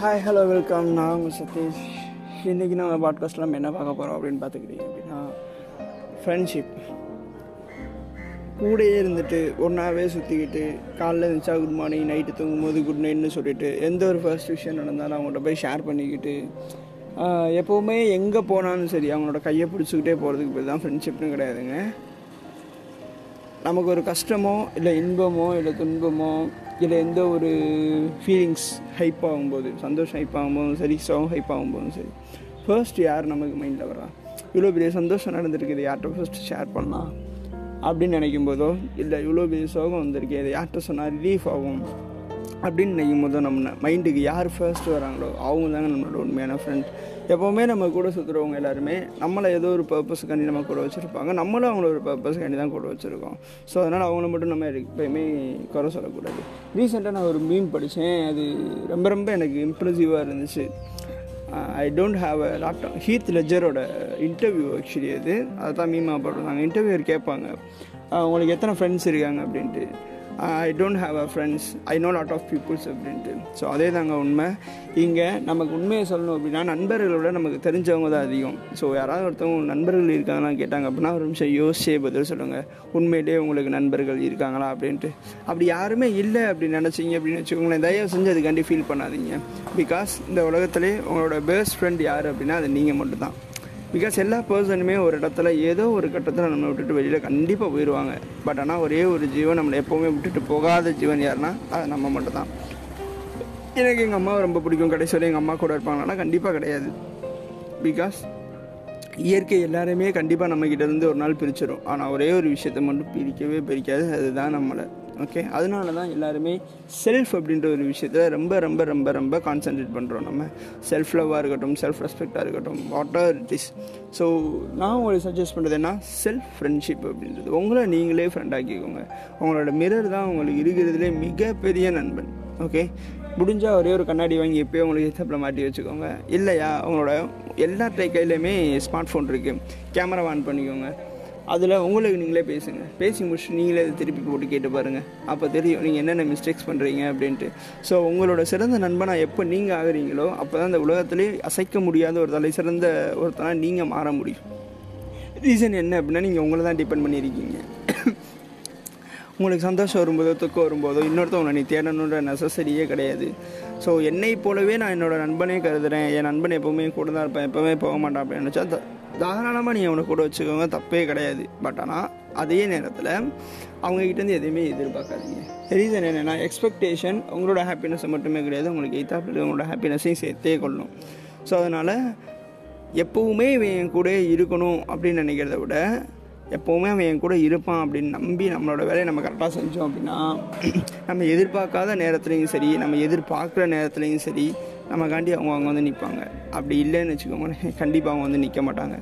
Hi hello welcome நான் உங்கள் சதீஷ். இன்றைக்கி நம்ம பாட்காஸ்ட்டில் நம்ம என்ன பார்க்க போகிறோம் அப்படின்னு பார்த்துக்கிட்டீங்க அப்படின்னா ஃப்ரெண்ட்ஷிப் கூடயே இருந்துட்டு ஒன்றாவே சுற்றிக்கிட்டு காலைல இருந்துச்சா குட் மார்னிங் நைட்டு தூங்கும்போது குட் நைட்னு சொல்லிட்டு எந்த ஒரு ஃபர்ஸ்ட் விஷயம் நடந்தாலும் அவங்கள்ட்ட போய் ஷேர் பண்ணிக்கிட்டு எப்போவுமே எங்கே போனாலும் சரி அவங்களோட கையை பிடிச்சிக்கிட்டே போகிறதுக்கு பேர் தான் ஃப்ரெண்ட்ஷிப்னு கிடையாதுங்க. நமக்கு ஒரு கஷ்டமோ இல்லை இன்பமோ இல்லை துன்பமோ இல்லை எந்த ஒரு ஃபீலிங்ஸ் ஹைப் ஆகும்போது சந்தோஷம் ஹைப் ஆகும்போதும் சரி சோகம் ஹைப் ஆகும்போதும் சரி ஃபர்ஸ்ட் யார் நமக்கு மைண்டில் வரா இவ்வளோ பெரிய சந்தோஷம் நடந்திருக்குது யார்கிட்ட ஃபர்ஸ்ட் ஷேர் பண்ணலாம்? அப்படின்னு நினைக்கும் போதோ இல்லை இவ்வளோ பெரிய சோகம் வந்திருக்கு இதை யார்கிட்ட சொன்னால் ரிலீஃப் ஆகும்? அப்படின்னு நினைக்கும் போது நம்ம மைண்டுக்கு யார் ஃபர்ஸ்ட் வராங்களோ அவங்க தாங்க நம்மளோட உண்மையான ஃப்ரெண்ட் எப்போவுமே நம்ம கூட சுற்றுறவங்க எல்லாருமே நம்மளை ஏதோ ஒரு பர்பஸுக்காண்டி நம்ம கூட வச்சுருப்பாங்க. நம்மளும் அவங்கள ஒரு பர்பஸுக்காண்டி தான் கூட வச்சுருக்கோம். ஸோ அதனால் அவங்கள மட்டும் நம்ம எப்பயுமே குறை சொல்லக்கூடாது. ரீசெண்டாக நான் ஒரு மீம் படித்தேன் அது ரொம்ப ரொம்ப எனக்கு இம்ப்ரெசிவாக இருந்துச்சு. I don't have a laptop Heath லெஜரோட interview actually அது. அதை தான் மீமாக போட்டிருந்தாங்க. இன்டர்வியூர் கேட்பாங்க. உங்களுக்கு எத்தனை ஃப்ரெண்ட்ஸ் இருக்காங்க? அப்படின்ட்டு. I don't have a friends I know lot of peoples அப்படின்ட்டு ஸோ அதே தாங்க உண்மை. இங்கே நமக்கு உண்மையை சொல்லணும் அப்படின்னா நண்பர்களோட நமக்கு தெரிஞ்சவங்க தான் அதிகம். ஸோ யாராவது ஒருத்தவங்க நண்பர்கள் இருக்காங்களா கேட்டாங்க அப்படின்னா ஒரு நிமிஷம் யோசிச்சே பதில் சொல்லுங்கள் உண்மையிலேயே உங்களுக்கு நண்பர்கள் இருக்காங்களா அப்படின்ட்டு. அப்படி யாருமே இல்லை அப்படி நினச்சிங்க அப்படின்னு வச்சுக்கோங்களேன். தயவு செஞ்சு அதுக்காண்டி ஃபீல் பண்ணாதீங்க. பிகாஸ் இந்த உலகத்திலே உங்களோட பெஸ்ட் ஃப்ரெண்ட் யார் அப்படின்னா அது நீங்கள் மட்டும்தான். பிகாஸ் எல்லா பர்சனுமே ஒரு இடத்துல ஏதோ ஒரு கட்டத்தில் நம்மளை விட்டுட்டு வெளியில் கண்டிப்பாக போயிடுவாங்க பட் ஆனால் ஒரே ஒரு ஜீவன் நம்மளை எப்போவுமே விட்டுட்டு போகாத ஜீவன் யாருன்னா அது நம்ம மட்டும்தான். எனக்கு எங்கள் அம்மாவை ரொம்ப பிடிக்கும். கடைசியில் எங்கள் அம்மா கூட இருப்பாங்களான்னா கண்டிப்பாக கிடையாது. பிகாஸ் இயற்கை எல்லாருமே கண்டிப்பாக நம்மக்கிட்டேருந்து ஒரு நாள் பிரிச்சிடும் ஆனால் ஒரே ஒரு விஷயத்தை மட்டும் பிரிக்கவே பிரிக்காது. அதுதான் நம்மளை. ஓகே அதனால தான் எல்லாருமே செல்ஃப் அப்படின்ற ஒரு விஷயத்தில் ரொம்ப ரொம்ப ரொம்ப ரொம்ப கான்சென்ட்ரேட் பண்ணுறோம் நம்ம. செல்ஃப் லவ்வாக இருக்கட்டும் செல்ஃப் ரெஸ்பெக்டாக இருக்கட்டும் what are it is so நான் உங்களுக்கு சஜஸ்ட் பண்ணுறது என்ன? செல்ஃப் ஃப்ரெண்ட்ஷிப் அப்படின்றது. உங்களை நீங்களே ஃப்ரெண்ட் ஆக்கிக்கோங்க. உங்களோட மிரர் தான் உங்களுக்கு இருக்கிறதுலே மிகப்பெரிய நண்பன். ஓகே முடிஞ்சால் ஒரே ஒரு கண்ணாடி வாங்கி எப்போயும் உங்களுக்கு எத்தப்பில் மாட்டி வச்சுக்கோங்க. இல்லையா? உங்களோட எல்லா கையிலையுமே ஸ்மார்ட் ஃபோன் இருக்குது கேமரா ஆன் பண்ணிக்கோங்க. அதில் உங்களுக்கு நீங்களே பேசுங்க. பேசி முடிச்சு நீங்களே அதை திருப்பி போட்டு கேட்டு பாருங்கள் அப்போ தெரியும் நீங்கள் என்னென்ன மிஸ்டேக்ஸ் பண்ணுறீங்க அப்படின்ட்டு. ஸோ உங்களோட சிறந்த நண்பனாக எப்போ நீங்கள் ஆகுறீங்களோ அப்போ தான் இந்த உலகத்திலே அசைக்க முடியாத ஒரு தலை சிறந்த ஒருத்தனாக நீங்கள் மாற முடியும். ரீசன் என்ன அப்படின்னா நீங்கள் உங்களை தான் டிபெண்ட் பண்ணியிருக்கீங்க. உங்களுக்கு சந்தோஷம் வரும்போதோ துக்கம் வரும்போதோ இன்னொருத்தவங்களை நீ தேடணுன்ற நெசசரியே கிடையாது. ஸோ என்னை போலவே நான் என்னோட நண்பனே கருதுறேன். என் நண்பன் எப்போவுமே கூட தான் இருப்பேன். எப்போவுமே போக மாட்டான் அப்படின்னு நினச்சா த- தாராளமாக நீ அவனை கூட வச்சுக்கோங்க. தப்பே கிடையாது. பட் ஆனால் அதே நேரத்தில் அவங்கக்கிட்டேருந்து எதுவுமே எதிர்பார்க்காதீங்க. ரீசன் என்னென்னா எக்ஸ்பெக்டேஷன் உங்களோட ஹாப்பினஸை மட்டுமே கிடையாது. உங்களுக்கு எய்த்தாப்பில் உங்களோட ஹாப்பினஸையும் சேர்த்தே கொள்ளணும் ஸோ அதனால் எப்போவுமே இவன் என் கூட இருக்கணும் அப்படின்னு நினைக்கிறத விட எப்போவுமே அவன் என் கூட இருப்பான் அப்படின்னு நம்பி நம்மளோட வேலையை நம்ம கரெக்டாக செஞ்சோம் அப்படின்னா நம்ம எதிர்பார்க்காத நேரத்துலையும் சரி நம்ம எதிர்பார்க்குற நேரத்துலையும் சரி நமக்காண்டி அவங்க அவங்க வந்து நிற்பாங்க அப்படி இல்லைன்னு வச்சுக்கோங்களேன் கண்டிப்பாக அவங்க வந்து நிற்க மாட்டாங்க.